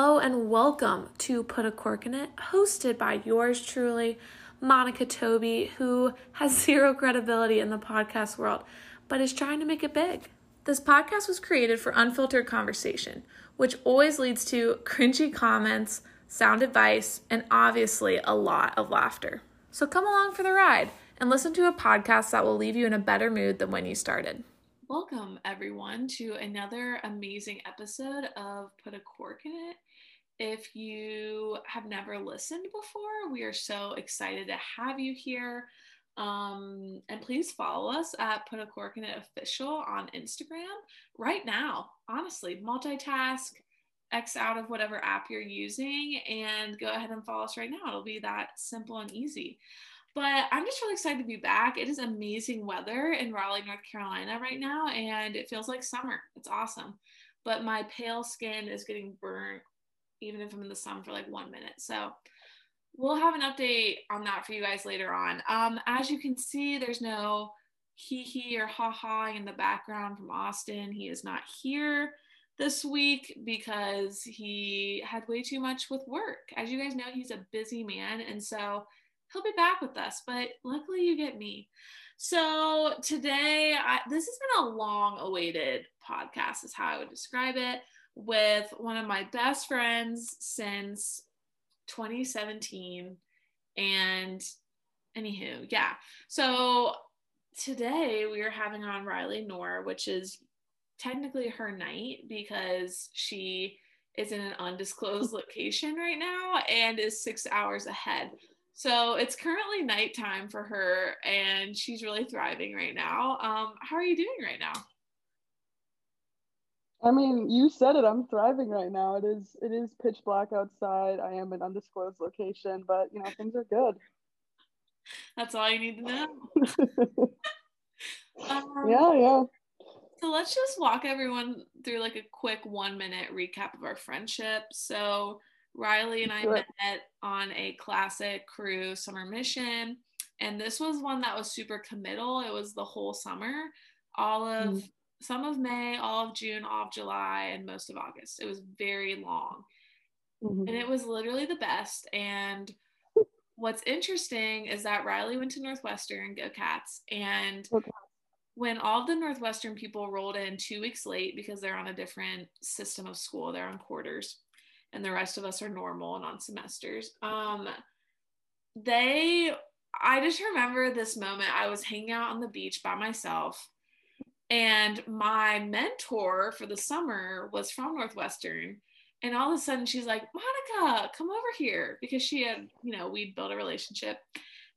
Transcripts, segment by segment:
Hello and welcome to Put a Cork in It, hosted by yours truly, Monica Toby, who has zero credibility in the podcast world, but is trying to make it big. This podcast was created for unfiltered conversation, which always leads to cringy comments, sound advice, and obviously a lot of laughter. So come along for the ride and listen to a podcast that will leave you in a better mood than when you started. Welcome, everyone, to another amazing episode of Put a Cork in It. If you have never listened before, we are so excited to have you here. Um, and please follow us at Put a Cork in It Official on Instagram right now. Honestly, multitask, X out of whatever app you're using, and go ahead and follow us right now. It'll be that simple and easy. But I'm just really excited to be back. It is amazing weather in Raleigh, North Carolina right now, and it feels like summer. It's awesome. But my pale skin is getting burnt even if I'm in the sun for like one minute. So we'll have an update on that for you guys later on. Um, as you can see, there's no hee hee or ha ha in the background from Austin. He is not here this week because he had way too much with work. As you guys know, he's a busy man. And so he'll be back with us, but luckily you get me. So today, I, this has been a long awaited podcast, is how I would describe it, with one of my best friends since 2017. And anywho, yeah. So today we are having on Riley Noor, which is technically her night because she is in an undisclosed location right now and is six hours ahead. So it's currently nighttime for her, and she's really thriving right now. Um, how are you doing right now? I mean, you said it. I'm thriving right now. It is it is pitch black outside. I am in undisclosed location, but you know things are good. That's all you need to know. um, yeah, yeah. So let's just walk everyone through like a quick one minute recap of our friendship. So Riley and I met on a classic Cru summer mission. And this was one that was super committal. It was the whole summer, all of mm. Some of May, all of June, all of July, and most of August. It was very long. Mm-hmm. And it was literally the best. And what's interesting is that Riley went to Northwestern, go cats. And okay. when all the Northwestern people rolled in two weeks late because they're on a different system of school, they're on quarters and the rest of us are normal and on semesters. Um, they, I just remember this moment. I was hanging out on the beach by myself, and my mentor for the summer was from Northwestern. And all of a sudden, she's like, Monica, come over here because she had, you know, we'd built a relationship.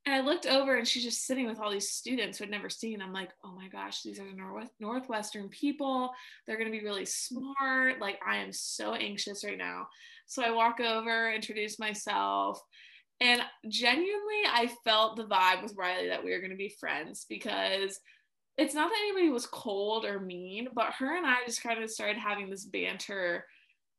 And I looked over and she's just sitting with all these students who I'd never seen. I'm like, oh my gosh, these are the Northwestern people. They're going to be really smart. Like, I am so anxious right now. So I walk over, introduce myself. And genuinely, I felt the vibe with Riley that we were going to be friends because it's not that anybody was cold or mean, but her and I just kind of started having this banter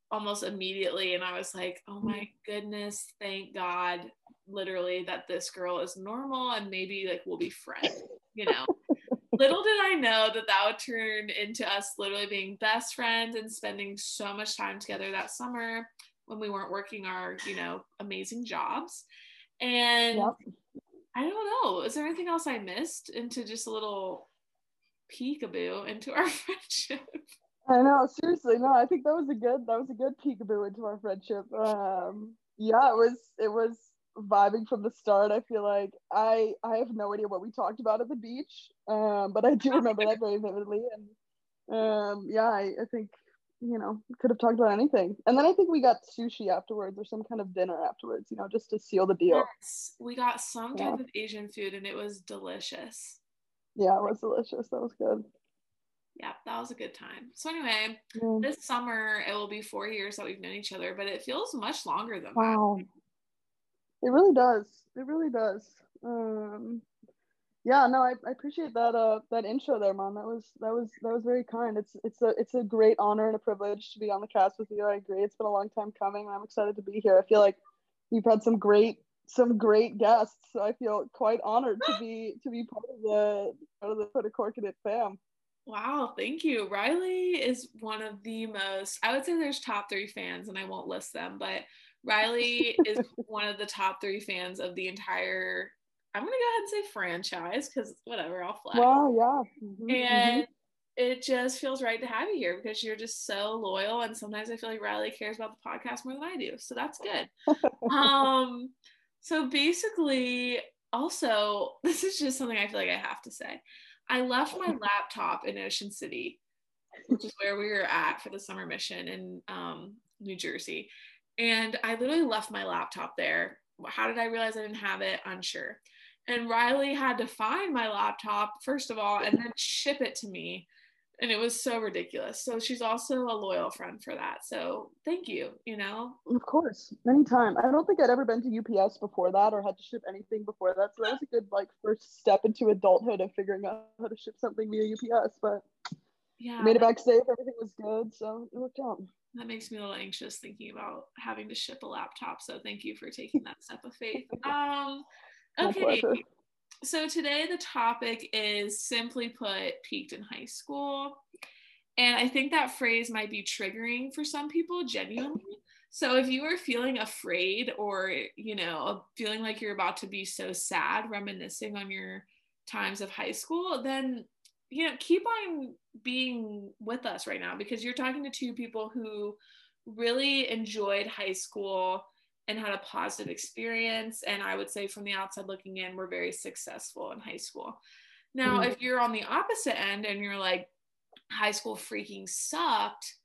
almost immediately. And I was like, oh my goodness, thank God literally that this girl is normal and maybe like we'll be friends, you know. Little did I know that that would turn into us literally being best friends and spending so much time together that summer when we weren't working our, you know, amazing jobs. And yep. I don't know, is there anything else I missed into just a little peekaboo into our friendship? I know, seriously, no, I think that was a good that was a good peekaboo into our friendship. Um yeah, it was it was vibing from the start. I feel like I I have no idea what we talked about at the beach, um, but I do remember that very vividly. And um, yeah, I, I think you know could have talked about anything. And then I think we got sushi afterwards or some kind of dinner afterwards. You know, just to seal the deal. Yes, we got some yeah. type of Asian food, and it was delicious. Yeah, it was delicious. That was good. Yeah, that was a good time. So anyway, yeah. this summer it will be four years that we've known each other, but it feels much longer than wow. that. It really does. It really does. Um, yeah, no, I, I appreciate that uh that intro there, Mom. That was that was that was very kind. It's it's a it's a great honor and a privilege to be on the cast with you. I agree. It's been a long time coming, and I'm excited to be here. I feel like you've had some great some great guests. So I feel quite honored to be to be part of the part of the Put a Cork in It fam. Wow, thank you. Riley is one of the most, I would say there's top three fans, and I won't list them, but Riley is one of the top three fans of the entire, I'm going to go ahead and say franchise because whatever, I'll flag. Wow, yeah. Mm-hmm, and mm-hmm. it just feels right to have you here because you're just so loyal. And sometimes I feel like Riley cares about the podcast more than I do. So that's good. um, so basically, also, this is just something I feel like I have to say. I left my laptop in Ocean City, which is where we were at for the summer mission in um, New Jersey. And I literally left my laptop there. How did I realize I didn't have it? Unsure. And Riley had to find my laptop, first of all, and then ship it to me and it was so ridiculous. So she's also a loyal friend for that. So thank you, you know. Of course, anytime. I don't think I'd ever been to UPS before that or had to ship anything before that. So that was a good like first step into adulthood of figuring out how to ship something via UPS. But yeah, made it back safe. Everything was good, so it worked out. That makes me a little anxious thinking about having to ship a laptop. So thank you for taking that step of faith. Um, okay so today the topic is simply put peaked in high school. And i think that phrase might be triggering for some people genuinely. So if you are feeling afraid or you know feeling like you're about to be so sad reminiscing on your times of high school then you know keep on being with us right now because you're talking to two people who really enjoyed high school and had a positive experience. And I would say, from the outside looking in, we're very successful in high school. Now, mm-hmm. if you're on the opposite end and you're like, high school freaking sucked,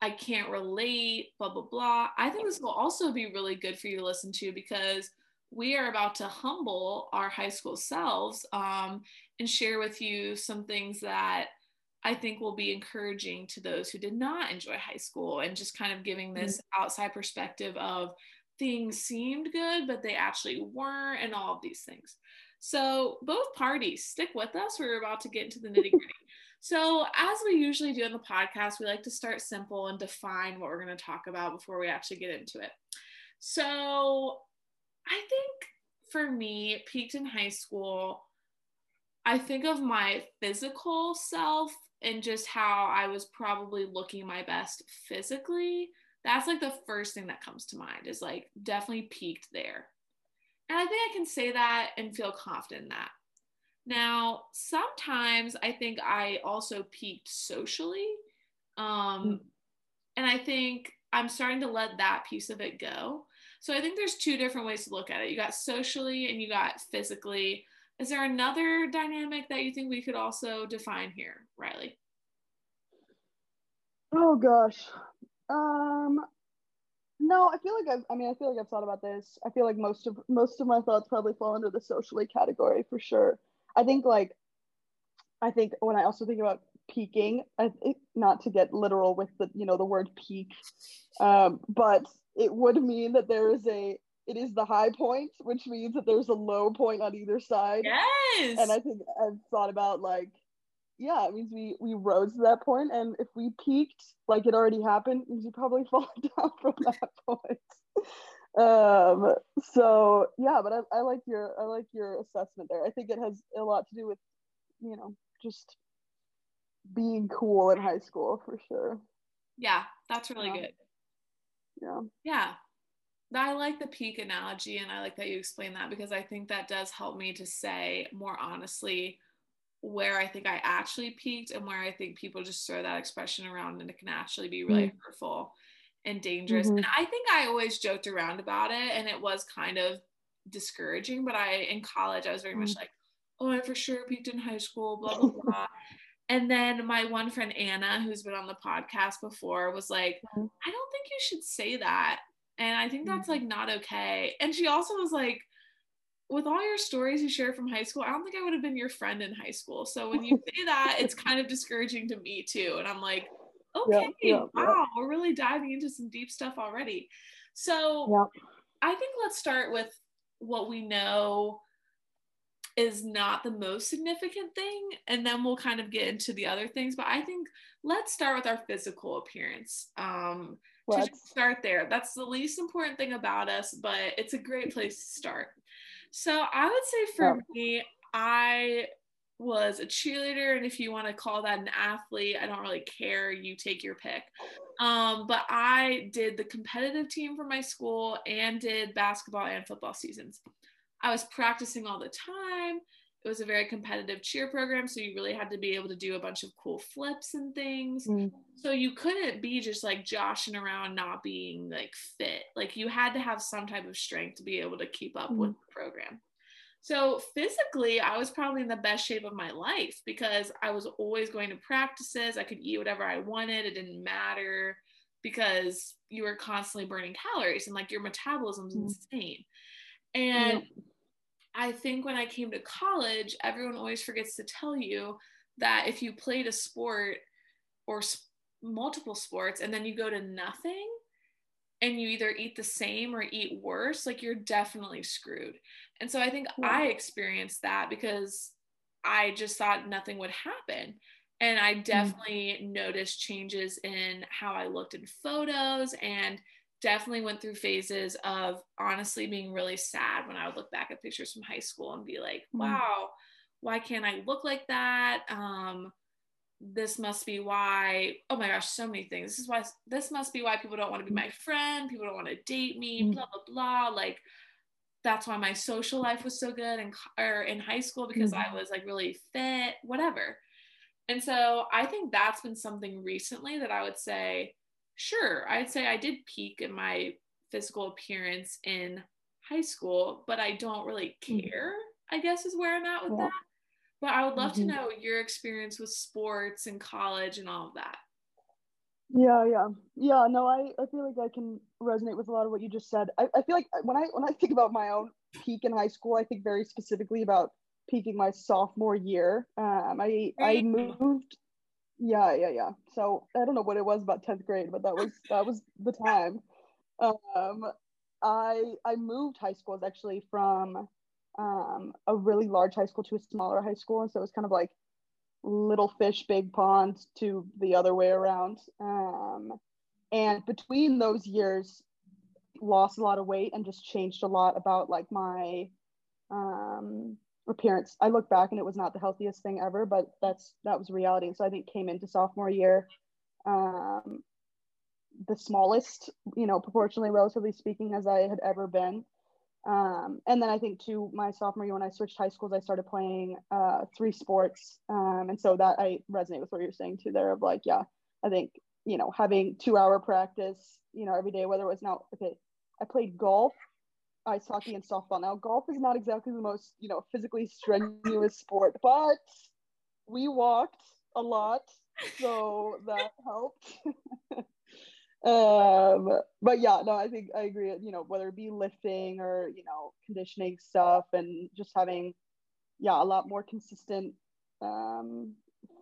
I can't relate, blah, blah, blah, I think this will also be really good for you to listen to because we are about to humble our high school selves um, and share with you some things that I think will be encouraging to those who did not enjoy high school and just kind of giving this mm-hmm. outside perspective of things seemed good, but they actually weren't, and all of these things. So, both parties, stick with us. We're about to get into the nitty gritty. So, as we usually do in the podcast, we like to start simple and define what we're going to talk about before we actually get into it. So, I think for me, peaked in high school, I think of my physical self and just how I was probably looking my best physically that's like the first thing that comes to mind is like definitely peaked there. And I think I can say that and feel confident in that. Now, sometimes I think I also peaked socially. Um, mm. And I think I'm starting to let that piece of it go. So I think there's two different ways to look at it. You got socially and you got physically. Is there another dynamic that you think we could also define here, Riley? Oh gosh. Um, no, I feel like I've. I mean, I feel like I've thought about this. I feel like most of most of my thoughts probably fall under the socially category for sure. I think like, I think when I also think about peaking, I think not to get literal with the you know the word peak, um, but it would mean that there is a it is the high point, which means that there's a low point on either side. Yes. And I think I've thought about like yeah, it means we we rose to that point, and if we peaked like it already happened, means we probably fall down from that point. um, so yeah, but I, I like your I like your assessment there. I think it has a lot to do with, you know, just being cool in high school for sure. Yeah, that's really yeah. good. Yeah. Yeah. I like the peak analogy and I like that you explain that because I think that does help me to say more honestly where I think I actually peaked and where I think people just throw that expression around and it can actually be really mm-hmm. hurtful and dangerous. Mm-hmm. And I think I always joked around about it and it was kind of discouraging. But I, in college, I was very mm-hmm. much like, oh, I for sure peaked in high school, blah, blah, blah. and then my one friend, Anna, who's been on the podcast before, was like, mm-hmm. I don't think you should say that. And I think that's like mm-hmm. not okay. And she also was like, with all your stories you share from high school, I don't think I would have been your friend in high school. So when you say that, it's kind of discouraging to me too. And I'm like, okay, yeah, yeah, wow, yeah. we're really diving into some deep stuff already. So I think let's start with what we know is not the most significant thing and then we'll kind of get into the other things but i think let's start with our physical appearance um let's. to start there that's the least important thing about us but it's a great place to start so I would say for me, I was a cheerleader and if you want to call that an athlete i don't really care you take your pick. Um, but i did the competitive team for my school and did basketball and football seasons. I was practicing all the time it was a very competitive cheer program so you really had to be able to do a bunch of cool flips and things mm. so you couldn't be just like joshing around not being like fit like you had to have some type of strength to be able to keep up mm. with the program so physically, I was probably in the best shape of my life because I was always going to practices. I could eat whatever I wanted. It didn't matter because you were constantly burning calories and like your metabolism's mm. insane. And I think when I came to college, everyone always forgets to tell you that if you played a sport or multiple sports and then you go to nothing, and you either eat the same or eat worse, like you're definitely screwed. And so I think yeah. I experienced that because I just thought nothing would happen. And I mm. definitely mm. noticed changes in how I looked in photos and definitely went through phases of honestly being really sad when I would look back at pictures from high school and be like, mm. wow, why can't I look like that? Um, this must be why oh my gosh so many things this is why this must be why people don't want to be my friend people don't want to date me mm. blah blah blah like that's why my social life was so good in or in high school because mm-hmm. I was like really fit whatever and so I think that's been something recently that I would say sure I'd say I did peak in my physical appearance in high school but I don't really mm. care mm-hmm. I guess is where I'm at with yeah. that but I would love mm-hmm. to know your experience with sports and college and all of that. Yeah, yeah, yeah. No, I, I feel like I can resonate with a lot of what you just said. I, I feel like when I when I think about my own peak in high school, I think very specifically about peaking my sophomore year. Um, I I moved. Yeah, yeah, yeah. So I don't know what it was about tenth grade, but that was that was the time. Um, I I moved high schools actually from um, a really large high school to a smaller high school. And so it was kind of like little fish, big pond to the other way around. Um, and between those years, lost a lot of weight and just changed a lot about like my um, appearance. I look back and it was not the healthiest thing ever, but that's that was reality. So I think came into sophomore year um, the smallest, you know, proportionally, relatively speaking, as I had ever been. Um, and then I think to my sophomore year when I switched high schools, I started playing uh, three sports, um, and so that I resonate with what you're saying too. There of like, yeah, I think you know having two hour practice, you know, every day, whether it was now okay, I played golf, ice hockey, and softball. Now golf is not exactly the most you know physically strenuous sport, but we walked a lot, so that helped. um but yeah no i think i agree you know whether it be lifting or you know conditioning stuff and just having yeah a lot more consistent um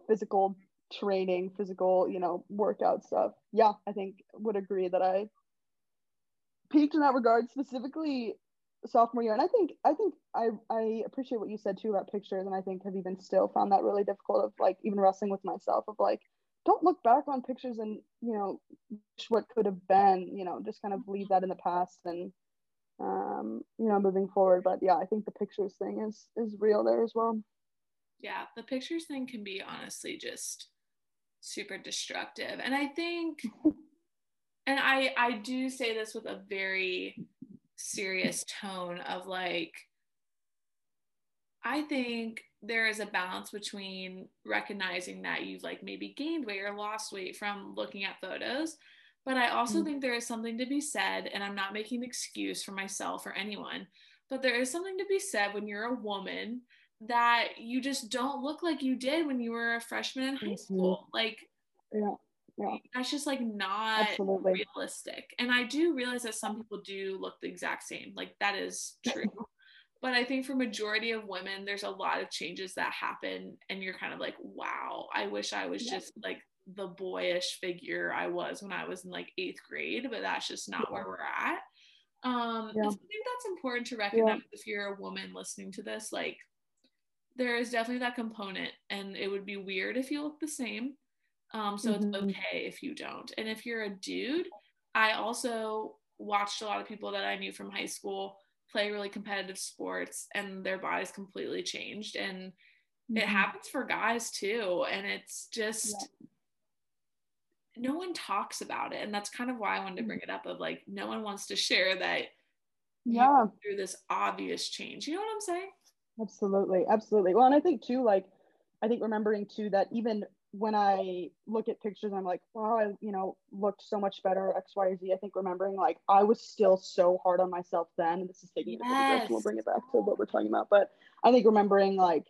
physical training physical you know workout stuff yeah i think would agree that i peaked in that regard specifically sophomore year. And i think i think i i appreciate what you said too about pictures. And i think have even still found that really difficult of like even wrestling with myself of like don't look back on pictures and you know what could have been you know just kind of leave that in the past and um you know moving forward. But yeah i think the pictures thing is is real there as well. Yeah the pictures thing can be honestly just super destructive. And i think and i i do say this with a very serious tone of like i think there is a balance between recognizing that you've like maybe gained weight or lost weight from looking at photos but i also mm-hmm. think there is something to be said and i'm not making an excuse for myself or anyone but there is something to be said when you're a woman that you just don't look like you did when you were a freshman in high mm-hmm. school like yeah yeah. That's just like not Absolutely. realistic. And I do realize that some people do look the exact same. Like that is true but i think for majority of women there's a lot of changes that happen and you're kind of like wow i wish i was yeah. just like the boyish figure i was when i was in like eighth grade but that's just not yeah. where we're at um yeah. i think that's important to recognize if you're a woman listening to this like there is definitely that component and it would be weird if you look the same um so mm-hmm. it's okay if you don't. And if you're a dude i also watched a lot of people that i knew from high school play really competitive sports and their bodies completely changed. And it happens for guys too. And it's just Yeah. no one talks about it. And that's kind of why i wanted to bring it up of like no one wants to share that Yeah. through this obvious change. You know what i'm saying? Absolutely, absolutely. Well, and I think too, like, I think remembering too that even when I look at pictures, I'm like, wow, I, you know, looked so much better, X, Y, Z. I think remembering like I was still so hard on myself then, and this is taking it direction. We'll bring it back to what we're talking about, but I think remembering like,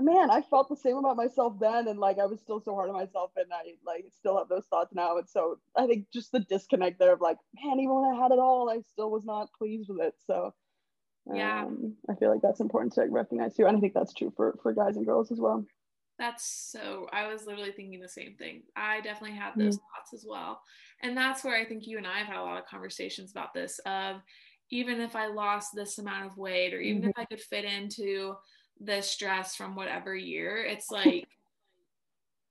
man, I felt the same about myself then, and like I was still so hard on myself, and I like still have those thoughts now, and so I think just the disconnect there of like, man, even when I had it all, I still was not pleased with it. So Yeah. um, I feel like that's important to recognize too. And I think that's true for, for guys and girls as well. That's so, I was literally thinking the same thing. I definitely had those thoughts as well. And that's where I think you and I have had a lot of conversations about this of even if I lost this amount of weight or even if mm-hmm. I could fit into this dress from whatever year, it's like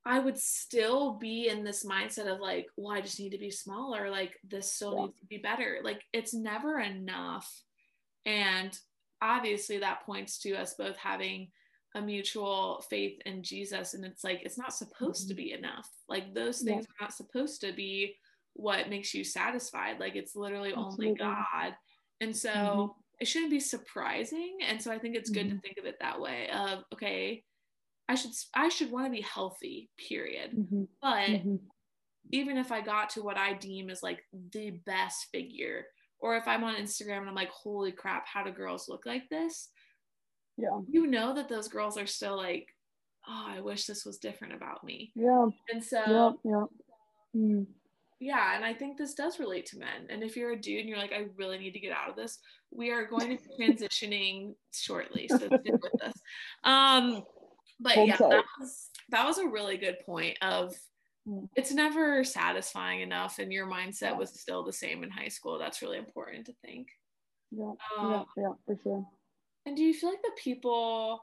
I would still be in this mindset of like, well, I just need to be smaller. Like this still Yeah. needs to be better. Like it's never enough. And obviously that points to us both having a mutual faith in Jesus. And it's like, it's not supposed to be enough. Like those Mm-hmm. Yeah. things are not supposed to be what makes you satisfied. Like it's literally only God. And so Mhm. it shouldn't be surprising. And so I think it's good to Mhm. think of it that way of, okay, I should I should want to be healthy, period. Mhm. But Mhm. even if I got to what I deem is like the best figure, or if I'm on Instagram and I'm like, holy crap, how do girls look like this? Yeah. You know that those girls are still like, oh, I wish this was different about me. Yeah. And so, Yeah. Yeah. Mm. yeah, and I think this does relate to men. And if you're a dude and you're like, I really need to get out of this, we are going to be transitioning shortly. So stick with us. Um, but Hold yeah, tight. that was that was a really good point of it's never satisfying enough and your mindset was still the same in high school. That's really important to think. Yeah. Um, Yeah. Yeah. For sure. And do you feel like the people,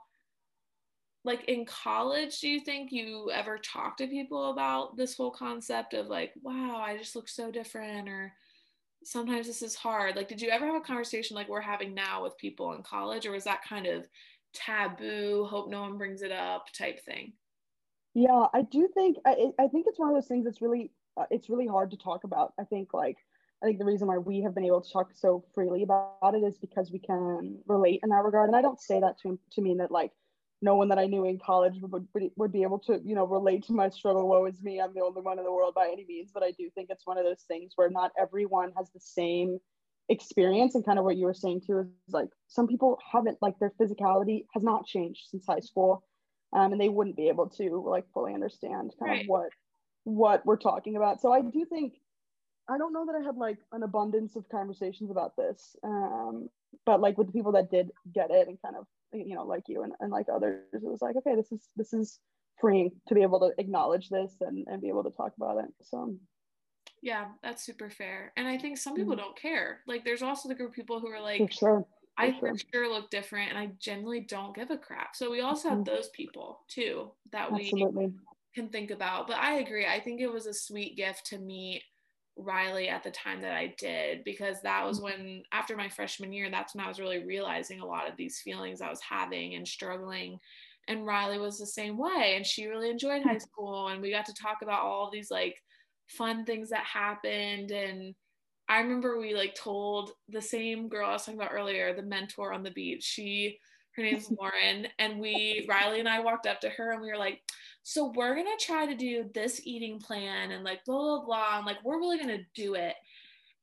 like in college, do you think you ever talk to people about this whole concept of like, wow, I just look so different, or sometimes this is hard? Like, did you ever have a conversation like we're having now with people in college, or was that kind of taboo, hope no one brings it up type thing? Yeah, I do think I I think it's one of those things that's really uh, it's really hard to talk about. I think like I think the reason why we have been able to talk so freely about it is because we can relate in that regard. And I don't say that to to mean that like no one that I knew in college would would, would be able to you know relate to my struggle. Woe is me, I'm the only one in the world by any means. But I do think it's one of those things where not everyone has the same experience and kind of what you were saying too is like some people haven't like their physicality has not changed since high school um, and they wouldn't be able to like fully understand kind Right. of what what we're talking about so i do think i don't know that i had like an abundance of conversations about this um, but like with the people that did get it and kind of you know like you and, and like others it was like okay this is this is freeing to be able to acknowledge this and, and be able to talk about it so Yeah, that's super fair. And I think some people don't care. Like, there's also the group of people who are like, for sure I for for sure look different and I generally don't give a crap. So we also have Mhm. those people too that we can think about. But I agree. I think it was a sweet gift to meet Riley at the time that I did because that was mm. when, after my freshman year, that's when I was really realizing a lot of these feelings I was having and struggling. And Riley was the same way. And she really enjoyed high hmm. school. And we got to talk about all these like fun things that happened. And I remember we like told the same girl I was talking about earlier, the mentor on the beach. She, her name's Lauren, and we, Riley and I walked up to her and we were like, so we're gonna try to do this eating plan and like blah blah blah, and like we're really gonna do it.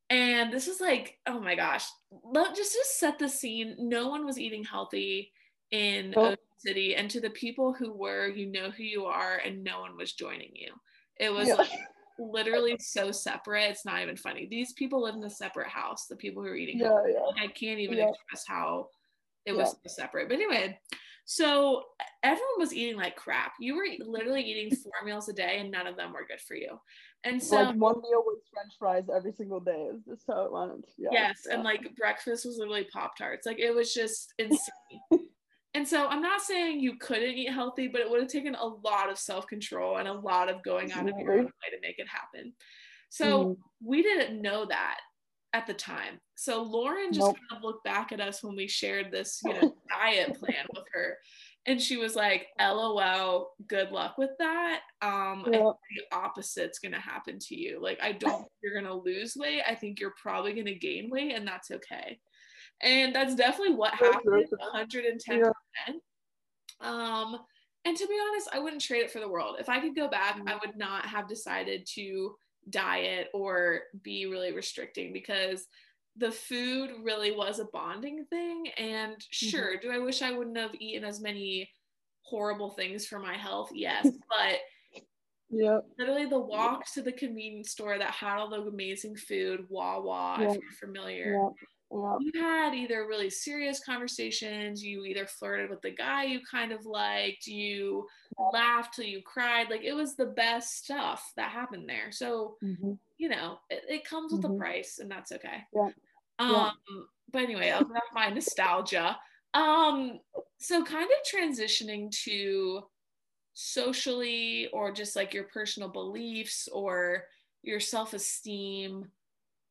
And this is like, oh my gosh, let just just set the scene. No one was eating healthy in Oh. Ocean City, and to the people who were, you know who you are, and no one was joining you. It was Yeah. like literally so separate. It's not even funny. These people live in a separate house. The people who are eating. yeah yeah I can't even Yeah. express how it was so separate. But anyway, so everyone was eating like crap. You were literally eating four meals a day, and none of them were good for you. And so like one meal was french fries every single day is just how it went yeah Yes, yeah. and like breakfast was literally Pop Tarts. Like it was just insane. and so I'm not saying you couldn't eat healthy, but it would have taken a lot of self control and a lot of going out of your own way to make it happen. So Mhm. we didn't know that at the time. So Lauren just Nope. kind of looked back at us when we shared this, you know, diet plan with her. And she was like, LOL, good luck with that. Um, I think the opposite's gonna happen to you. Like, I don't think you're gonna lose weight. I think you're probably gonna gain weight, and that's okay. And that's definitely what happened, 110%. Um, and to be honest, I wouldn't trade it for the world. If I could go back, I would not have decided to diet or be really restricting because the food really was a bonding thing. And mm-hmm. sure, do I wish I wouldn't have eaten as many horrible things for my health? Yes, but Yep. literally the walks to the convenience store that had all the amazing food, Wawa, Yeah. if you're familiar Yep. Yep. you had either really serious conversations, you either flirted with the guy you kind of liked, you laughed till you cried. Like it was the best stuff that happened there. So, Mhm. you know, it, it comes with a Mhm. price and that's okay. Yeah. Um, Yeah. but anyway, I'll have my nostalgia. Um, so kind of transitioning to socially or just like your personal beliefs or your self-esteem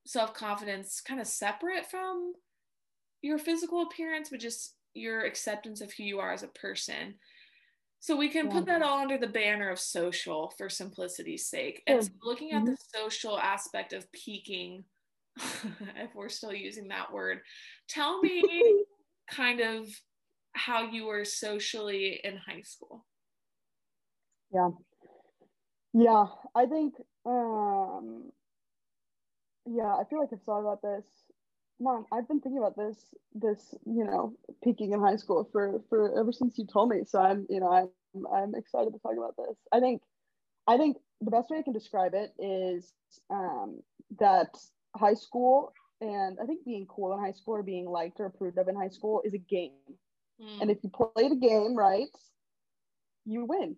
self-confidence kind of separate from your physical appearance but just your acceptance of who you are as a person so we can put that all under the banner of social for simplicity's sake Sure. and so looking at the social aspect of peaking if we're still using that word tell me kind of how you were socially in high school Yeah. Yeah. I think um yeah, I feel like I've thought about this. Mom, I've been thinking about this this, you know, peaking in high school for for ever since you told me. So I'm, you know, I'm I'm excited to talk about this. I think I think the best way I can describe it is um that high school and I think being cool in high school or being liked or approved of in high school is a game. Mm, and if you play the game right you win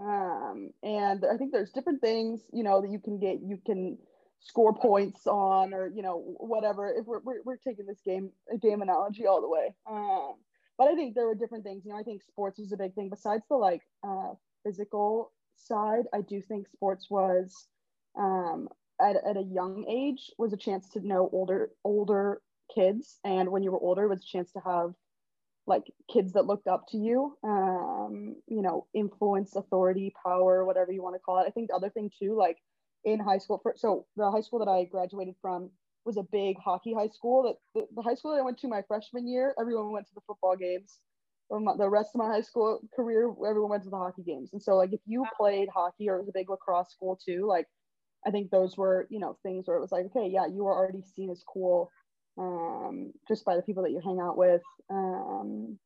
um, and i think there's different things you know that you can get you can score points on or you know whatever if we're, we're, we're taking this game game analogy all the way. Um, but i think there were different things. You know i think sports was a big thing besides the like uh, physical side. I do think sports was um, at, at a young age was a chance to know older older kids. And when you were older was a chance to have like kids that looked up to you um you know influence authority power whatever you want to call it. I think the other thing too like in high school for, so the high school that i graduated from was a big hockey high school that the, the high school that i went to my freshman year everyone went to the football games. The rest of my high school career everyone went to the hockey games. And so like if you played hockey or it was a big lacrosse school too like i think those were you know things where it was like okay yeah you were already seen as cool um, just by the people that you hang out with. Um,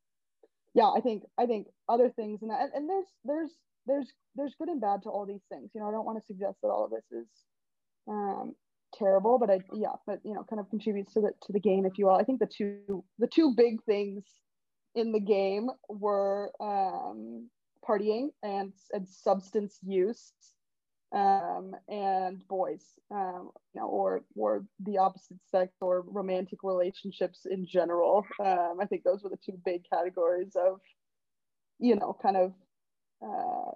yeah, I think I think other things and that, and, and there's there's there's there's good and bad to all these things. You know, I don't want to suggest that all of this is um, terrible, but I yeah, but you know, kind of contributes to the to the game, if you will. I think the two the two big things in the game were um, partying and and substance use um, and boys, um, you know, or or the opposite sex or romantic relationships in general. Um, I think those were the two big categories of, you know, kind of uh,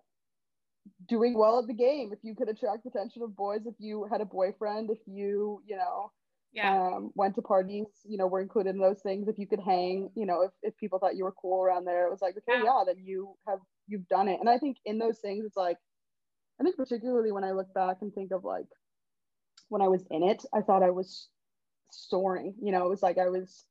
doing well at the game. If you could attract the attention of boys, if you had a boyfriend, if you, you know, yeah um, went to parties, you know, were included in those things. If you could hang, you know, if, if people thought you were cool around there, it was like, okay, Yeah. yeah, then you have you've done it. And I think in those things, it's like, I think particularly when I look back and think of like when I was in it, I thought I was soaring. You know, it was like I was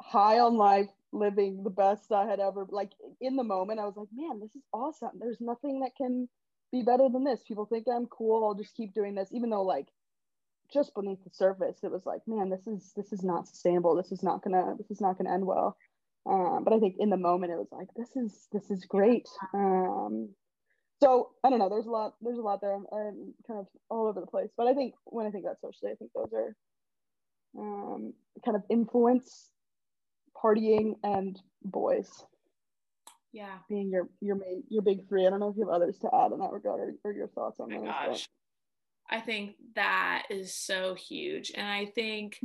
high on life, living the best I had ever. Like in the moment, I was like, man, this is awesome. There's nothing that can be better than this. People think I'm cool. I'll just keep doing this, even though like just beneath the surface, it was like, man, this is this is not sustainable. This is not gonna this is not gonna end well. Um, but I think in the moment, it was like, this is this is great. Um, so I don't know. There's a lot. There's a lot there. I'm, I'm kind of all over the place. But I think when I think about socially, I think those are um, kind of influence, partying, and boys yeah being your your main your big three. I don't know if you have others to add in that regard or, or your thoughts on Oh those. gosh. I think that is so huge. And I think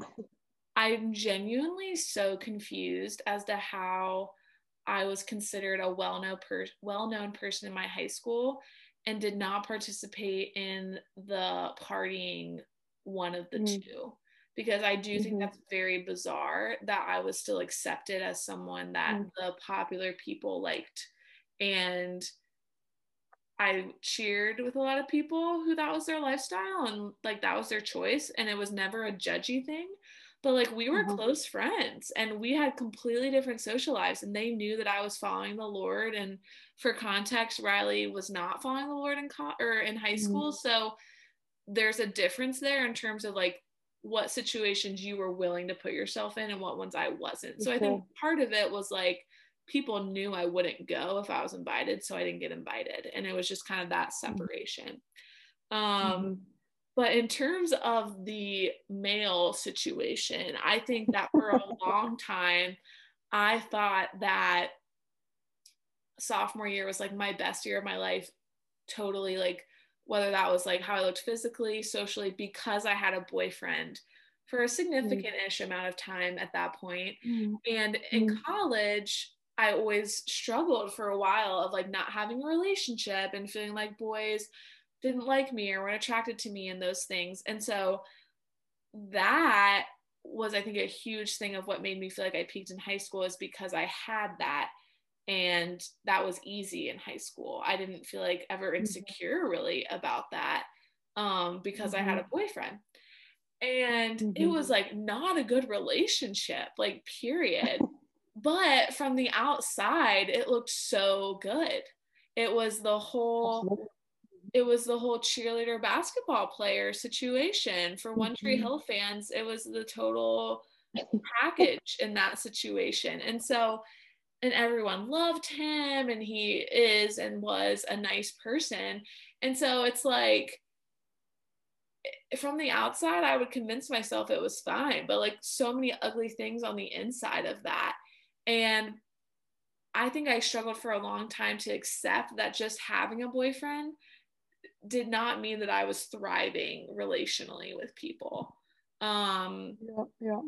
I'm genuinely so confused as to how I was considered a well-known per- well-known person in my high school and did not participate in the partying one of the Mm. two because I do think Mhm. that's very bizarre that I was still accepted as someone that Mm. the popular people liked. And I cheered with a lot of people who that was their lifestyle and like that was their choice. And it was never a judgy thing. But like we were Mhm. close friends and we had completely different social lives. And they knew that I was following the Lord. And for context, Riley was not following the Lord in co- or in high school. So there's a difference there in terms of like what situations you were willing to put yourself in and what ones I wasn't. So I think part of it was like people knew I wouldn't go if I was invited, so I didn't get invited. And it was just kind of that separation. Um Mhm. but in terms of the male situation, I think that for a long time I thought that sophomore year was like my best year of my life totally like whether that was like how I looked physically, socially, because I had a boyfriend for a significant ish amount of time at that point. Mhm. And in Mm. college, I always struggled for a while of like not having a relationship and feeling like boys didn't like me or weren't attracted to me and those things. And so that was, I think, a huge thing of what made me feel like I peaked in high school is because I had that and that was easy in high school. I didn't feel like ever insecure really about that um, because I had a boyfriend. And it Mhm. was like not a good relationship, like, period. but from the outside, it looked so good. It was the whole it was the whole cheerleader basketball player situation for One Tree Mhm. Hill fans. It was the total package in that situation. And so, and everyone loved him, and he is and was a nice person. And so it's like, from the outside, I would convince myself it was fine, but like so many ugly things on the inside of that. And I think I struggled for a long time to accept that just having a boyfriend did not mean that I was thriving relationally with people. Um, Yeah, yeah.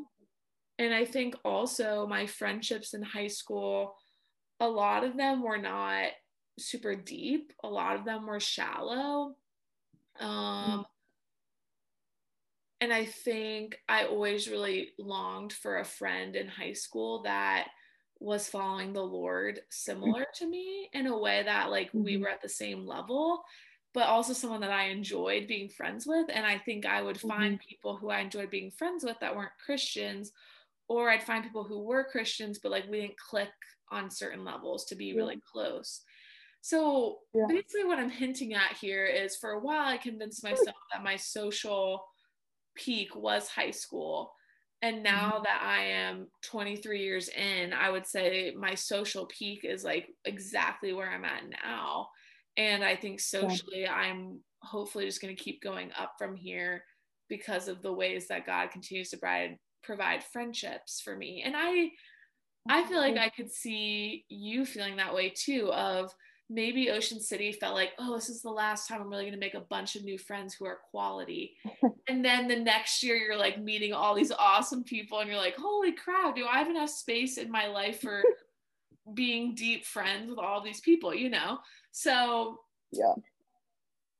And I think also my friendships in high school, a lot of them were not super deep, a lot of them were shallow. Um, and I think I always really longed for a friend in high school that was following the Lord similar to me in a way that like we Mhm. were at the same level, but also someone that I enjoyed being friends with. And I think I would find people who I enjoyed being friends with that weren't Christians, or I'd find people who were Christians, but like we didn't click on certain levels to be Yeah. really close. So Yeah. basically, what I'm hinting at here is for a while, I convinced myself that my social peak was high school. And mm-hmm. now that I am 23 years in, I would say my social peak is like exactly where I'm at now. And I think socially, I'm hopefully just going to keep going up from here because of the ways that God continues to provide provide friendships for me. And I I feel like mm-hmm. I could see you feeling that way too of maybe Ocean City felt like, oh, this is the last time I'm really going to make a bunch of new friends who are quality. and then the next year you're like meeting all these awesome people and you're like, holy crap, do I have enough space in my life for being deep friends with all these people, you know? So Yeah.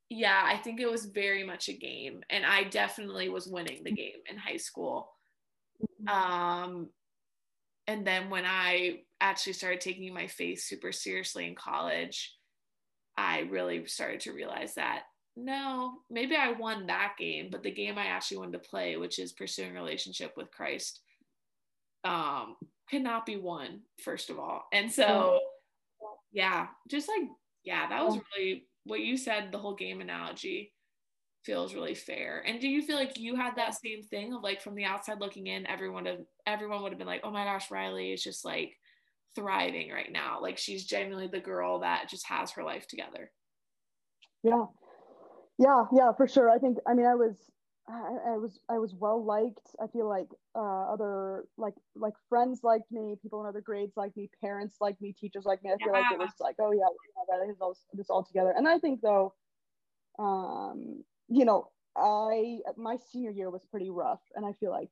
yeah, I think it was very much a game and I definitely was winning the game in high school. Um and then when I actually started taking my faith super seriously in college, I really started to realize that no, maybe I won that game, but the game I actually wanted to play, which is pursuing relationship with Christ, um, cannot be won, first of all. And so, yeah, just like, yeah, that was really what you said, the whole game analogy feels really fair. And do you feel like you had that same thing of like from the outside looking in, everyone have everyone would have been like, oh my gosh, Riley is just like thriving right now. Like she's genuinely the girl that just has her life together. Yeah. Yeah, yeah, for sure. I think I mean I was I, I was I was well liked. I feel like uh, other like like friends liked me, people in other grades liked me, parents liked me, teachers liked me. I feel like it was like, oh yeah, yeah that is all this all together. And I think though, um, you know, I my senior year was pretty rough, and I feel like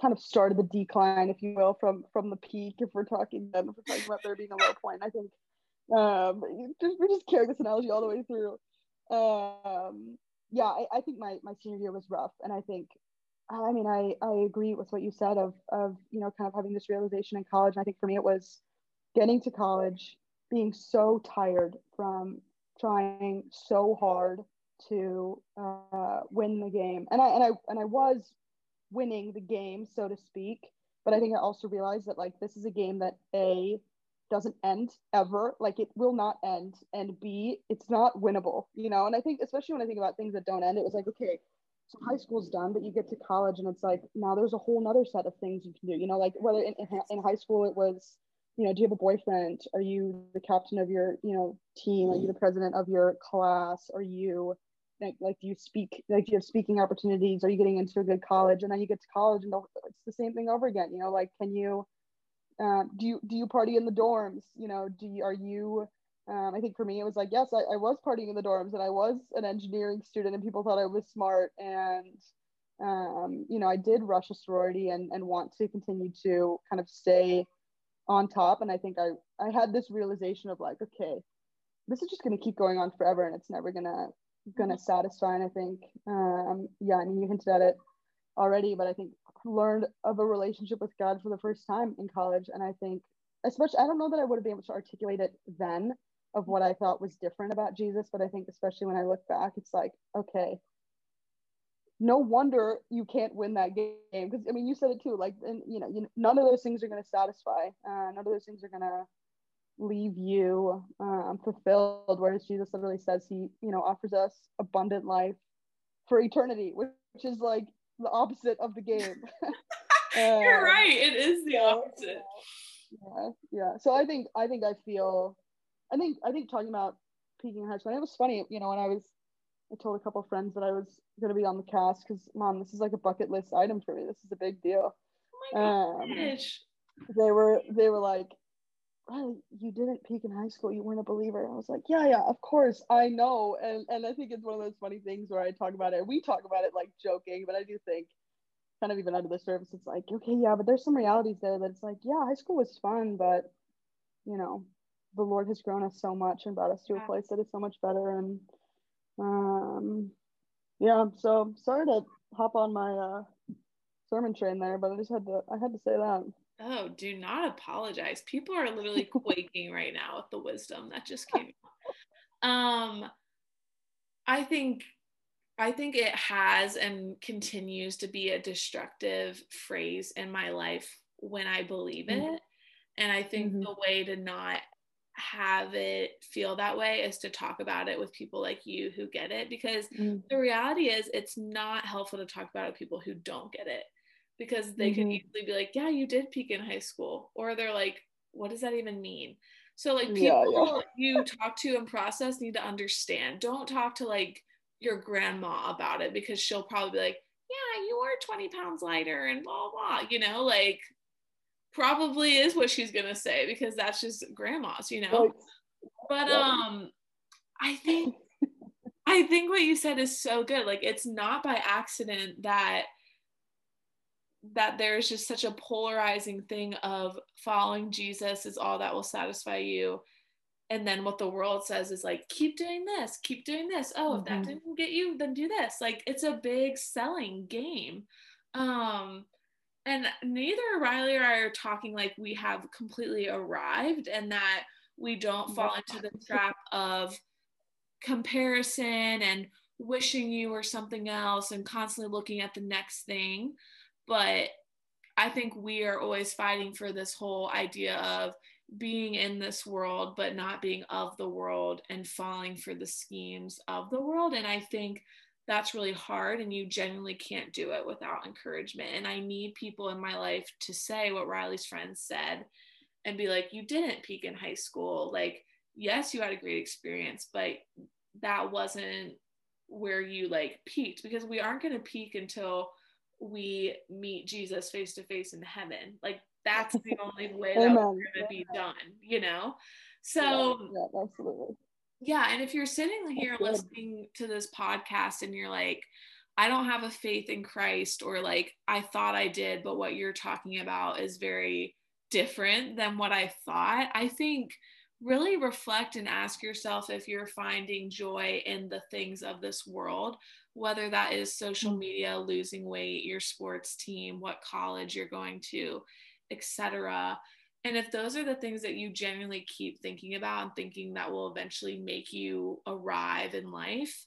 kind of started the decline, if you will, from from the peak. If we're talking then, if we're talking about there being a low point, I think um, just we just carry this analogy all the way through. Um, yeah, I, I think my my senior year was rough, and I think I mean, I, I agree with what you said of, of, you know, kind of having this realization in college. And I think for me, it was getting to college, being so tired from trying so hard to uh, win the game. And I, and I, and I was winning the game, so to speak. But I think I also realized that like, this is a game that a doesn't end ever. Like it will not end. And B, it's not winnable, you know? And I think, especially when I think about things that don't end, it was like, okay, so high school's done, but you get to college and it's like, now there's a whole nother set of things you can do, you know, like whether in, in high school it was, you know, do you have a boyfriend? Are you the captain of your, you know, team? Are you the president of your class? Are you like, like do you speak, like do you have speaking opportunities? Are you getting into a good college? And then you get to college and it's the same thing over again, you know, like, can you, uh, do you do you party in the dorms you know do you, are you um, i think for me it was like yes I, I was partying in the dorms and i was an engineering student and people thought i was smart and um, you know i did rush a sorority and, and want to continue to kind of stay on top and i think i i had this realization of like okay this is just going to keep going on forever and it's never gonna gonna satisfy and i think um yeah i mean you hinted at it already but i think learned of a relationship with God for the first time in college. And I think, especially, I don't know that I would have been able to articulate it then of what I thought was different about Jesus, but I think, especially when I look back, it's like, okay, no wonder you can't win that game. Because, I mean, you said it too, like, and, you know, you, none of those things are going to satisfy, uh, none of those things are going to leave you um, fulfilled. Whereas Jesus literally says he, you know, offers us abundant life for eternity, which, is like the opposite of the game. You're um, right. It is the opposite. Yeah, yeah. So I think I think I feel, I think I think talking about peaking in high school. it was funny, you know, when I was, I told a couple friends that I was going to be on the cast because, mom, this is like a bucket list item for me. This is a big deal. Oh my gosh. Um, they were they were like, Riley, you didn't peak in high school. You weren't a believer. I was like, yeah, yeah, of course, I know. And and I think it's one of those funny things where I talk about it. We talk about it like joking, but I do think, kind of even under the surface, it's like, okay, yeah, but there's some realities there that it's like, yeah, high school was fun, but you know, the Lord has grown us so much and brought us to a place that is so much better. And um, yeah, so sorry to hop on my uh, sermon train there, but I just had to I had to say that. Oh, do not apologize. People are literally quaking right now with the wisdom that just came out. Um, I think I think it has and continues to be a destructive phrase in my life when I believe mm-hmm. it. And I think mm-hmm. the way to not have it feel that way is to talk about it with people like you who get it because mm-hmm. the reality is it's not helpful to talk about it with people who don't get it because they mm-hmm. can easily be like, yeah, you did peak in high school. Or they're like, what does that even mean? So like people yeah, yeah. you talk to and process need to understand. Don't talk to like your grandma about it because she'll probably be like, yeah, you are 20 pounds lighter and blah blah, you know, like probably is what she's gonna say because that's just grandma's, you know. But um I think I think what you said is so good. Like it's not by accident that that there's just such a polarizing thing of following Jesus is all that will satisfy you. And then what the world says is like, keep doing this, keep doing this. Oh, mm-hmm. if that mm-hmm. didn't get you, then do this. Like it's a big selling game. Um, and neither Riley or I are talking like we have completely arrived and that we don't fall into the trap of comparison and wishing you were something else and constantly looking at the next thing. But I think we are always fighting for this whole idea of being in this world, but not being of the world and falling for the schemes of the world. And I think that's really hard, and you genuinely can't do it without encouragement. And I need people in my life to say what Riley's friends said and be like, you didn't peak in high school. Like, yes, you had a great experience, but that wasn't where you like peaked because we aren't going to peak until we meet Jesus face to face in heaven. Like that's the only way that we're gonna be done, you know? So yeah, yeah, absolutely. Yeah, and if you're sitting here listening to this podcast and you're like, I don't have a faith in Christ, or like I thought I did, but what you're talking about is very different than what I thought. I think really reflect and ask yourself if you're finding joy in the things of this world, whether that is social media, losing weight, your sports team, what college you're going to, etc. And if those are the things that you genuinely keep thinking about and thinking that will eventually make you arrive in life,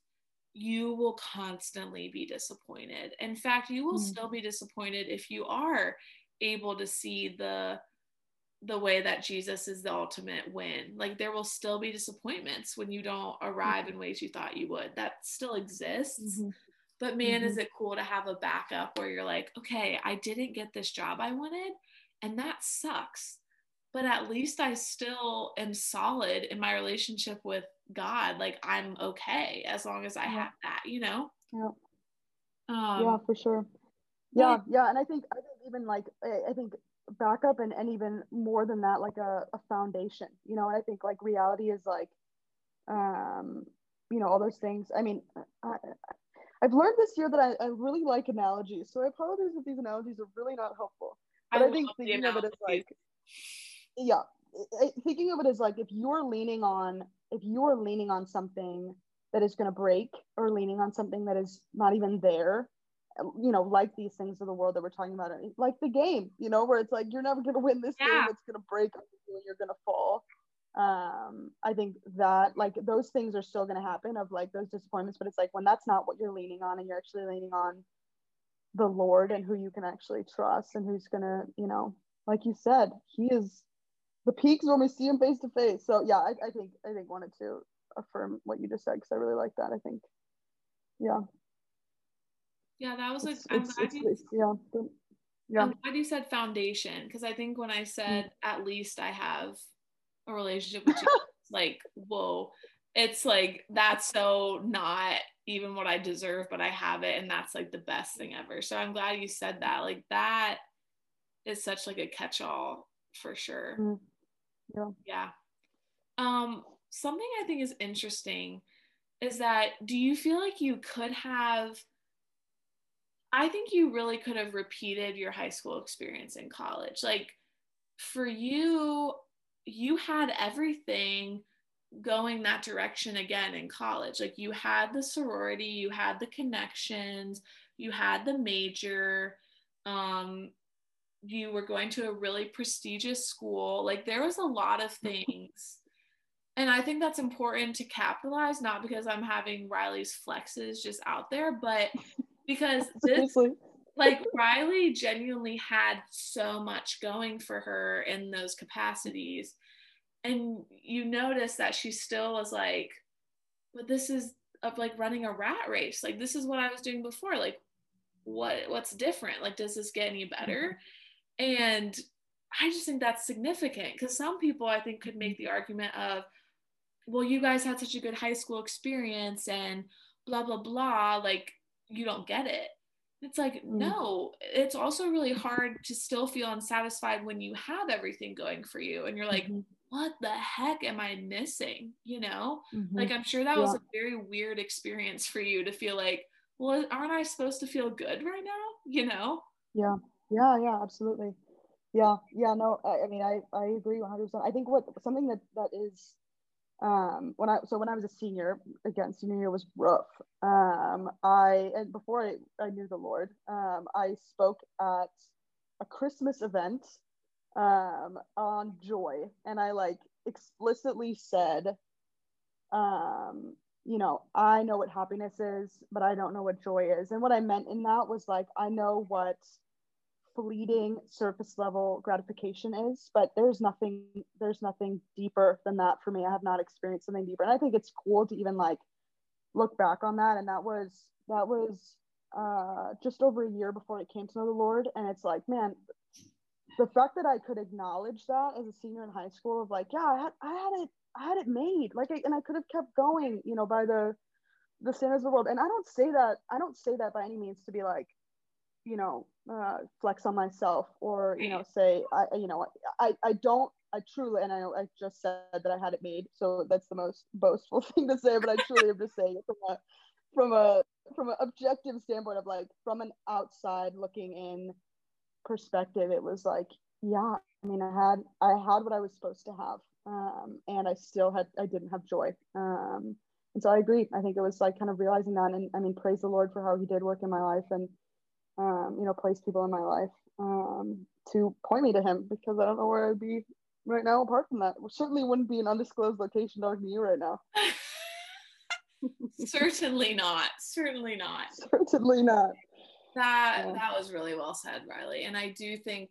you will constantly be disappointed. In fact, you will mm. still be disappointed if you are able to see the the way that Jesus is the ultimate win. Like there will still be disappointments when you don't arrive mm-hmm. in ways you thought you would. That still exists. Mm-hmm. But man, mm-hmm. is it cool to have a backup where you're like, okay, I didn't get this job I wanted, and that sucks. But at least I still am solid in my relationship with God. Like I'm okay as long as I yeah. have that, you know? Yeah. Um, yeah, for sure. Yeah, yeah. And I think I think even like I think backup and, and even more than that like a, a foundation you know and i think like reality is like um you know all those things. I mean I, i've learned this year that I, I really like analogies so i apologize if these analogies are really not helpful. But i, I think thinking of it as like yeah thinking of it as like if you're leaning on if you're leaning on something that is going to break or leaning on something that is not even there you know, like these things of the world that we're talking about, like the game, you know, where it's like you're never gonna win this yeah. game, it's gonna break and you're gonna fall. Um, I think that like those things are still gonna happen of like those disappointments, but it's like when that's not what you're leaning on and you're actually leaning on the Lord and who you can actually trust and who's gonna, you know, like you said, he is the peaks when we see him face to face. So yeah, I, I think I think wanted to affirm what you just said because I really like that. I think, yeah. Yeah, that was like I'm glad you yeah. Yeah. I'm glad you said foundation because I think when I said mm. at least I have a relationship with you, like, whoa, it's like that's so not even what I deserve, but I have it, and that's like the best thing ever. So I'm glad you said that. Like that is such like a catch-all for sure. Mm. Yeah. Yeah. Um, something I think is interesting is that do you feel like you could have I think you really could have repeated your high school experience in college. Like for you, you had everything going that direction again in college. Like you had the sorority, you had the connections, you had the major, um, you were going to a really prestigious school. Like there was a lot of things. And I think that's important to capitalize, not because I'm having Riley's flexes just out there, but because this like Riley genuinely had so much going for her in those capacities. And you notice that she still was like, but this is of like running a rat race. Like this is what I was doing before. Like what what's different? Like does this get any better? Mm-hmm. And I just think that's significant because some people I think could make the argument of, well, you guys had such a good high school experience and blah blah blah. Like you don't get it. It's like, mm. no, it's also really hard to still feel unsatisfied when you have everything going for you and you're like, mm-hmm. what the heck am I missing? You know, mm-hmm. like I'm sure that yeah. was a very weird experience for you to feel like, well, aren't I supposed to feel good right now? You know? Yeah, yeah, yeah, absolutely. Yeah, yeah, no, I, I mean, I, I agree 100%. I think what something that, that is um when i so when i was a senior again senior year was rough. Um i and before i, I knew the lord um i spoke at a christmas event um on joy. And i like explicitly said um you know i know what happiness is but i don't know what joy is. And what i meant in that was like i know what fleeting surface level gratification is but there's nothing there's nothing deeper than that for me. I have not experienced something deeper. And i think it's cool to even like look back on that. And that was that was uh just over a year before i came to know the lord. And it's like man the fact that i could acknowledge that as a senior in high school of like yeah i had i had it i had it made. Like I, and i could have kept going you know by the the standards of the world. And i don't say that i don't say that by any means to be like you know uh, flex on myself or you know say I you know I I don't I truly and I I just said that I had it made so that's the most boastful thing to say but I truly am just saying it from a from a from an objective standpoint of like from an outside looking in perspective it was like yeah I mean I had I had what I was supposed to have um, and I still had I didn't have joy. Um, and so I agree. I think it was like kind of realizing that, and I mean, praise the Lord for how He did work in my life, and um, you know, place people in my life um, to point me to Him because I don't know where I'd be right now apart from that. certainly wouldn't be an undisclosed location talking to you right now. Certainly not. Certainly not. Certainly not. That yeah. that was really well said, Riley. And I do think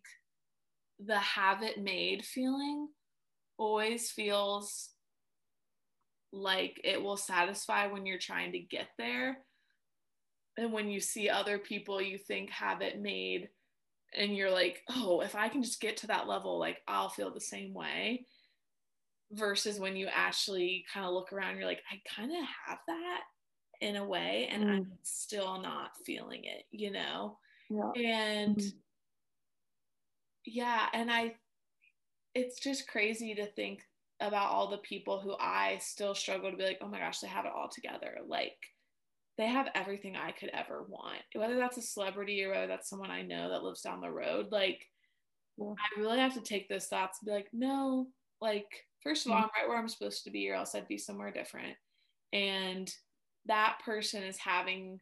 the have it made feeling always feels like it will satisfy when you're trying to get there. And when you see other people you think have it made, and you're like, oh, if I can just get to that level, like I'll feel the same way. Versus when you actually kind of look around, you're like, I kind of have that in a way, and mm. I'm still not feeling it, you know? Yeah. And mm. yeah, and I, it's just crazy to think about all the people who I still struggle to be like, oh my gosh, they have it all together. Like, they have everything I could ever want, whether that's a celebrity or whether that's someone I know that lives down the road. Like, yeah. I really have to take those thoughts and be like, no, like, first of all, mm-hmm. I'm right where I'm supposed to be, or else I'd be somewhere different. And that person is having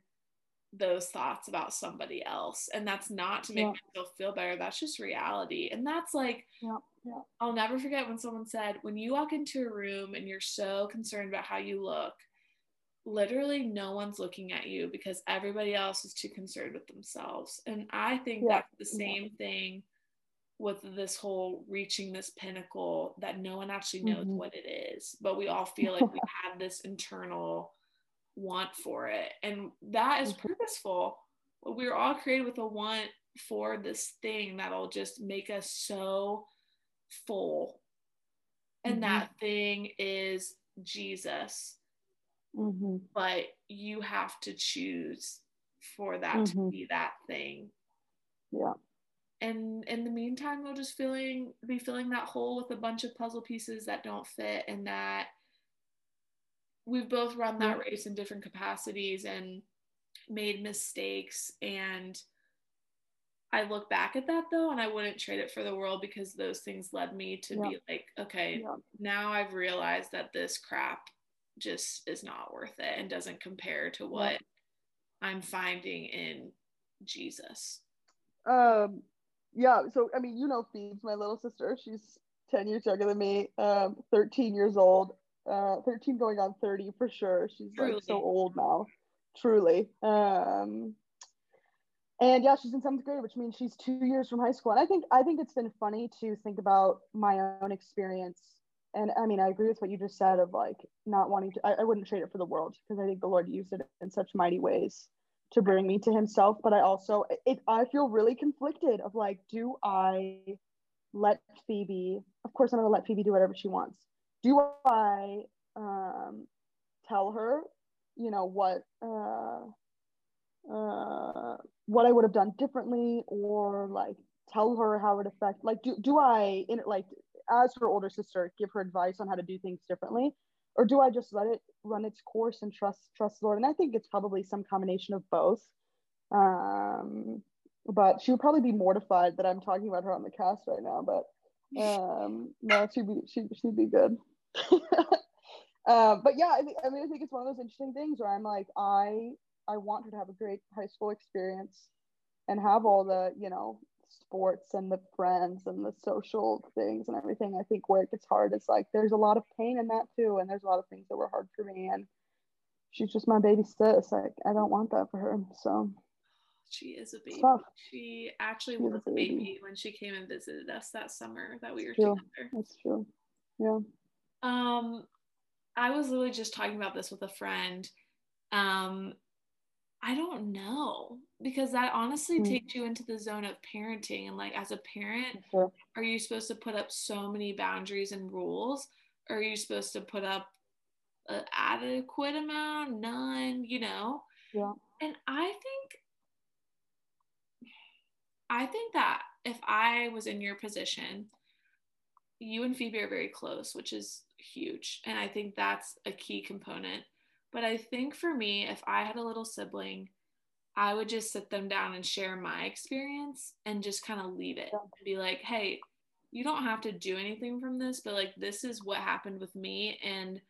those thoughts about somebody else. And that's not to make yeah. myself feel better. That's just reality. And that's like, yeah. Yeah. I'll never forget when someone said, when you walk into a room and you're so concerned about how you look, literally no one's looking at you because everybody else is too concerned with themselves. And I think yeah. that's the same yeah. thing with this whole reaching this pinnacle that no one actually knows mm-hmm. what it is, but we all feel like we have this internal want for it. And that is mm-hmm. purposeful. We are all created with a want for this thing that'll just make us so full. And mm-hmm. that thing is Jesus mm-hmm. but you have to choose for that mm-hmm. to be that thing yeah and in the meantime we'll just feeling be filling that hole with a bunch of puzzle pieces that don't fit and that we've both run that race in different capacities and made mistakes and I look back at that though and I wouldn't trade it for the world because those things led me to yeah. be like okay yeah. now I've realized that this crap just is not worth it and doesn't compare to what. I'm finding in Jesus. Um yeah, so I mean, you know Phoebe's my little sister. She's 10 years younger than me, um, 13 years old, uh, 13 going on 30 for sure. She's truly. like so old now, truly. Um, and yeah, she's in seventh grade, which means she's two years from high school. And I think I think it's been funny to think about my own experience and I mean, I agree with what you just said of like not wanting to, I, I wouldn't trade it for the world because I think the Lord used it in such mighty ways to bring me to himself. But I also, it, I feel really conflicted of like, do I let Phoebe, of course, I'm going to let Phoebe do whatever she wants. Do I um, tell her, you know, what, uh, uh, what I would have done differently or like tell her how it affect like do, do I in like as her older sister give her advice on how to do things differently? Or do i just let it run its course and trust trust the lord? And i think it's probably some combination of both. Um but she would probably be mortified that i'm talking about her on the cast right now but um no she'd be she, she'd be good. Uh, but yeah I, th- I mean i think it's one of those interesting things where i'm like i i want her to have a great high school experience and have all the you know sports and the friends and the social things and everything. I think where it gets hard is like there's a lot of pain in that too, and there's a lot of things that were hard for me. And she's just my baby sis. Like I don't want that for her. So she is a baby. Tough. She actually was a baby. baby. when she came and visited us that summer that we were true. together. That's true. Yeah. Um, I was literally just talking about this with a friend. Um, I don't know because that honestly mm. takes you into the zone of parenting. And like, as a parent, sure. are you supposed to put up so many boundaries and rules? Or are you supposed to put up an adequate amount, none, you know? Yeah. And I think, I think that if I was in your position, you and Phoebe are very close, which is huge. And I think that's a key component but I think for me, if I had a little sibling, I would just sit them down and share my experience and just kind of leave it and be like, hey, you don't have to do anything from this, but like this is what happened with me and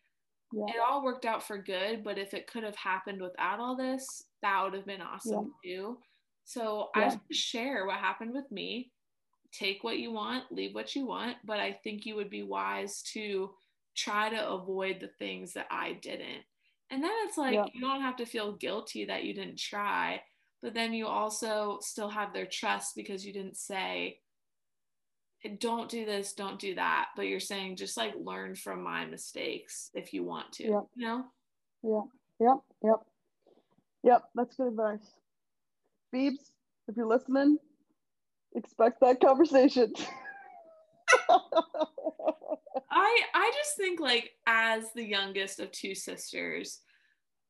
Yeah. it all worked out for good, but if it could have happened without all this, that would have been awesome too. So I just share what happened with me. Take what you want, leave what you want, but I think you would be wise to try to avoid the things that I didn't. And then it's like Yeah. you don't have to feel guilty that you didn't try, but then you also still have their trust because you didn't say don't do this, don't do that, but you're saying just like learn from my mistakes if you want to. Yeah. You know? Yeah. Yep. Yep. Yep. That's good advice. Beebs, if you're listening, expect that conversation. I I just think like as the youngest of two sisters,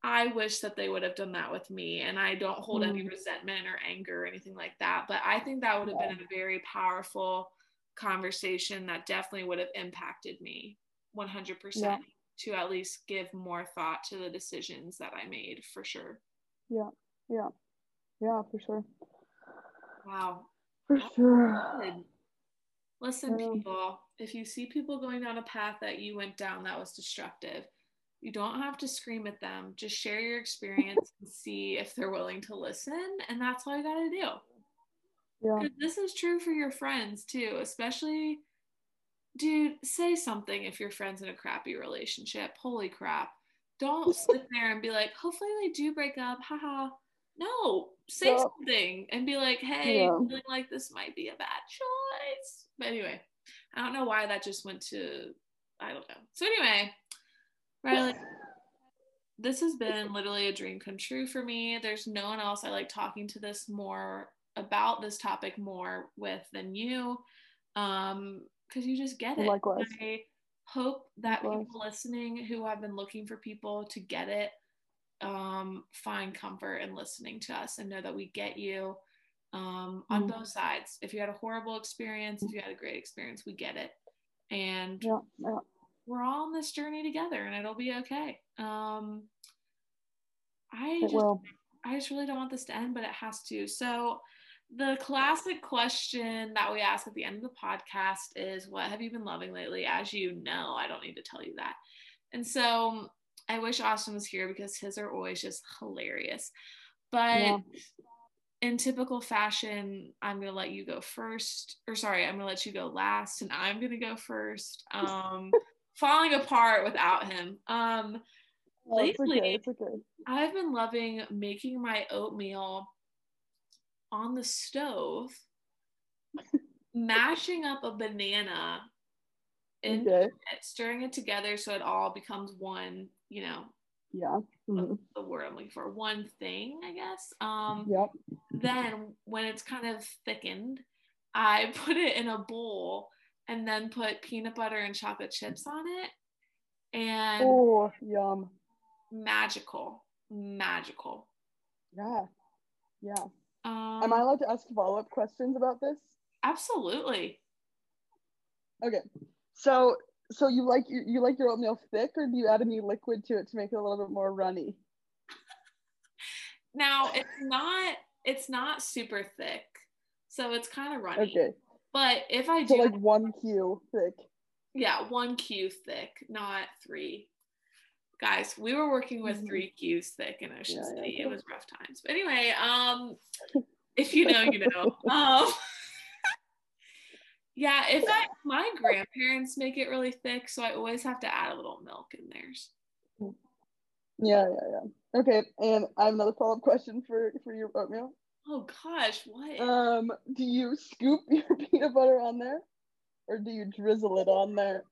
I wish that they would have done that with me and I don't hold any Mm. resentment or anger or anything like that, but I think that would have been a very powerful conversation that definitely would have impacted me 100% Yeah. to at least give more thought to the decisions that I made for sure. yeah. Yeah. Yeah, for sure. Wow. For sure. Good. Listen, Yeah. people, if you see people going down a path that you went down that was destructive, you don't have to scream at them. Just share your experience and see if they're willing to listen. And that's all you got to do. Yeah. This is true for your friends too, especially, dude, say something if your friend's in a crappy relationship. Holy crap. Don't sit there and be like, hopefully they do break up. Haha. No, say Yeah. something and be like, hey, Yeah. feeling like this might be a bad choice. But anyway, I don't know why that just went to, I don't know. So anyway, Riley, this has been literally a dream come true for me. There's no one else I like talking to this more about this topic more with than you. Um, because you just get it. Likewise. I hope that Likewise. people listening who have been looking for people to get it um find comfort in listening to us and know that we get you um on Mhm. both sides. If you had a horrible experience, if you had a great experience, we get it. And Yeah. Yeah. we're all on this journey together and it'll be okay. Um I It just will. I just really don't want this to end, but it has to. So the classic question that we ask at the end of the podcast is what have you been loving lately? As you know, I don't need to tell you that. And so I wish Austin was here because his are always just hilarious. But Yeah. In typical fashion, I'm gonna let you go first. Or sorry, I'm gonna let you go last, and I'm gonna go first. Um falling apart without him. Um Oh, Lately- okay. Okay. I've been loving making my oatmeal on the stove, mashing up a banana and Okay. stirring it together so it all becomes one, you know, Yeah. Mhm. the word I'm looking for, one thing, I guess. Um, Yep. Then when it's kind of thickened, I put it in a bowl and then put peanut butter and chocolate chips on it. And Oh, yum. magical, magical. Yeah. Yeah. Um, Am I allowed to ask follow up questions about this? Absolutely. Okay. So, so you like you, you like your oatmeal thick, or do you add any liquid to it to make it a little bit more runny? Now it's not it's not super thick, so it's kind of runny. Okay. But if I So do, like one cue thick. yeah, one Q thick, not three. Guys, we were working with Mhm. three Qs thick in Ocean Yeah, yeah, City. yeah. It was rough times. But anyway, um, if you know, you know. Um, yeah, if I, my grandparents make it really thick, so I always have to add a little milk in theirs. Yeah, yeah, yeah. Okay, and I have another follow up question for for your oatmeal. Oh gosh, what? Um, do you scoop your peanut butter on there, or do you drizzle it on there?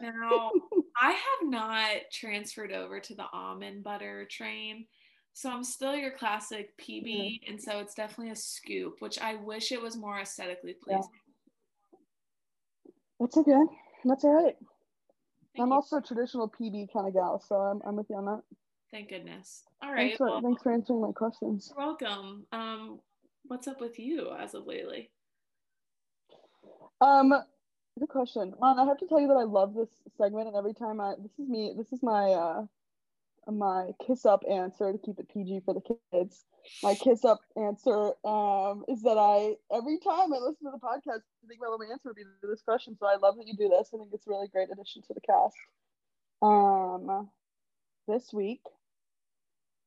Now, I have not transferred over to the almond butter train. So I'm still your classic PB. And so it's definitely a scoop, which I wish it was more aesthetically pleasing. Yeah. That's okay. That's all right. Thank, I'm you. also a traditional PB kind of gal, so I'm I'm with you on that. Thank goodness. All right. Thanks for well, thanks for answering my questions. you're welcome. Um, what's up with you as of lately? Um, good question. Um, I have to tell you that I love this segment, and every time I this is me, this is my uh, my kiss up answer to keep it PG for the kids. My kiss up answer um, is that I every time I listen to the podcast, I think my little answer would be to this question. So I love that you do this. I think it's a really great addition to the cast. Um, this week,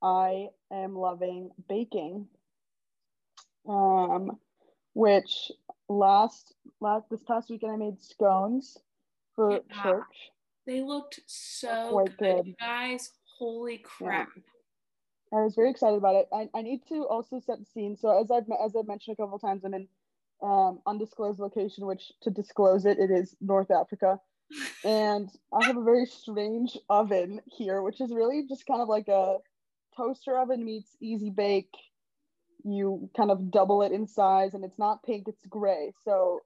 I am loving baking. Um, which last last this past weekend I made scones for yeah. church. They looked so good. good. guys. Holy crap. Yeah. I was very excited about it. I, I need to also set the scene. So as I've as I've mentioned a couple times, I'm in um, undisclosed location, which to disclose it, it is North Africa. and I have a very strange oven here, which is really just kind of like a toaster oven meets easy bake. You kind of double it in size, and it's not pink; it's gray. So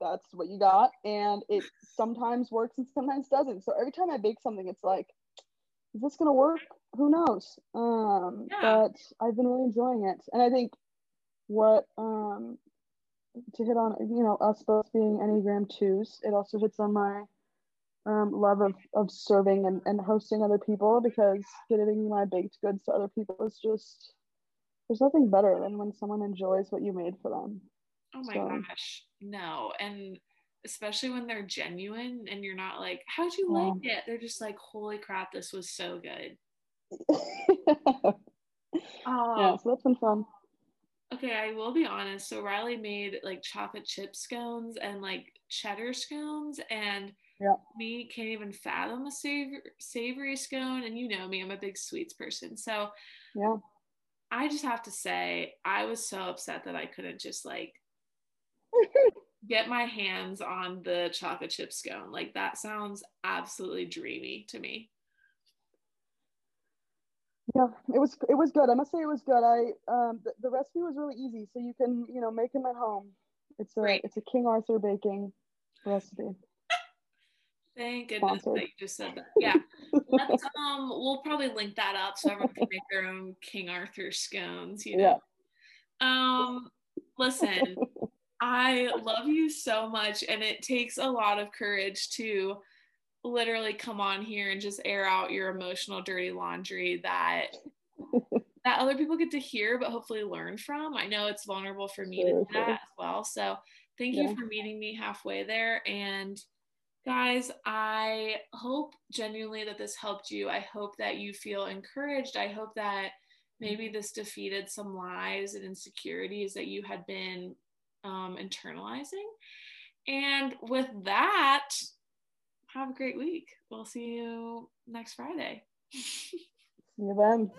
that's what you got, and it sometimes works and sometimes doesn't. So every time I bake something, it's like, is this gonna work? who knows? Um, yeah. But I've been really enjoying it, and I think what um, to hit on, you know, us both being Enneagram twos, it also hits on my um, love of, of serving and, and hosting other people because giving my baked goods to other people is just there's nothing better than when someone enjoys what you made for them. Oh my so. gosh, no, and especially when they're genuine and you're not like, how'd you yeah. like it? They're just like, holy crap, this was so good. oh. Yeah, so that's been fun. Okay, I will be honest. So Riley made like chocolate chip scones and like cheddar scones, and yeah. me can't even fathom a savor- savory scone. And you know me, I'm a big sweets person. So yeah, I just have to say, I was so upset that I couldn't just like get my hands on the chocolate chip scone. Like that sounds absolutely dreamy to me yeah it was it was good i must say it was good i um the, the recipe was really easy so you can you know make them at home it's a Great. it's a king arthur baking recipe Thank goodness Sponsored. that you just said that. Yeah. Let's um we'll probably link that up so everyone can make their own King Arthur scones, you know. Yeah. Um listen, I love you so much and it takes a lot of courage to literally come on here and just air out your emotional dirty laundry that that other people get to hear but hopefully learn from. I know it's vulnerable for me sure, to do that as well. So thank yeah. you for meeting me halfway there and guys i hope genuinely that this helped you i hope that you feel encouraged i hope that maybe this defeated some lies and insecurities that you had been um, internalizing and with that have a great week. We'll see you next Friday. see you then.